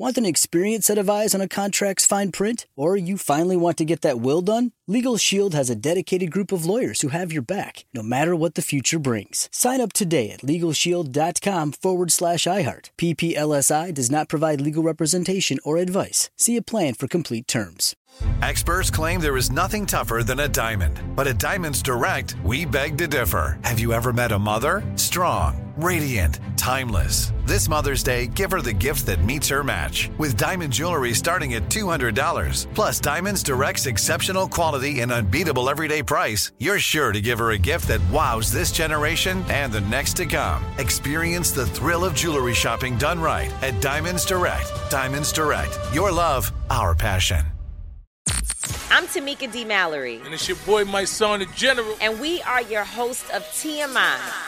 Want an experienced set of eyes on a contract's fine print? Or you finally want to get that will done? Legal Shield has a dedicated group of lawyers who have your back, no matter what the future brings. Sign up today at LegalShield.com forward slash iHeart. PPLSI does not provide legal representation or advice. See a plan for complete terms. Experts claim there is nothing tougher than a diamond. But at Diamonds Direct, we beg to differ. Have you ever met a mother? Strong, radiant, timeless. This Mother's Day, give her the gift that meets her match. With diamond jewelry starting at $200. Plus, Diamonds Direct's exceptional quality and unbeatable everyday price, you're sure to give her a gift that wows this generation and the next to come. Experience the thrill of jewelry shopping done right at Diamonds Direct. Diamonds Direct. Your love, our passion. I'm Tamika D. Mallory. And it's your boy, Mysonne, the General. And we are your host of TMI.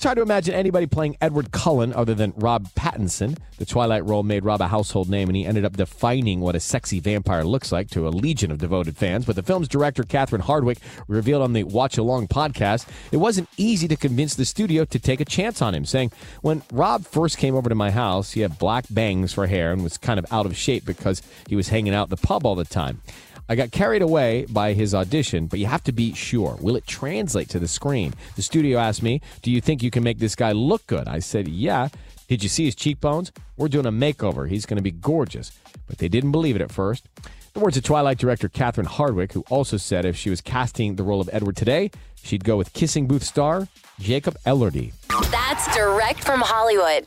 Try to imagine anybody playing Edward Cullen other than Rob Pattinson. The Twilight role made Rob a household name, and he ended up defining what a sexy vampire looks like to a legion of devoted fans. But the film's director, Catherine Hardwicke, revealed on the Watch Along podcast it wasn't easy to convince the studio to take a chance on him, saying, When Rob first came over to my house, he had black bangs for hair and was kind of out of shape because he was hanging out the pub all the time. I got carried away by his audition, but you have to be sure. Will it translate to the screen? The studio asked me, Do you think you can make this guy look good? I said, Yeah. Did you see his cheekbones? We're doing a makeover. He's going to be gorgeous. But they didn't believe it at first. The words of Twilight director Catherine Hardwicke, who also said if she was casting the role of Edward today, she'd go with Kissing Booth star Jacob Elordi. That's direct from Hollywood.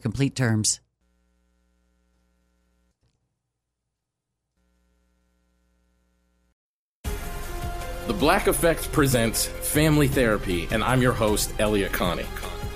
complete terms. The Black Effect presents Family Therapy, and I'm your host, Elliott Connie.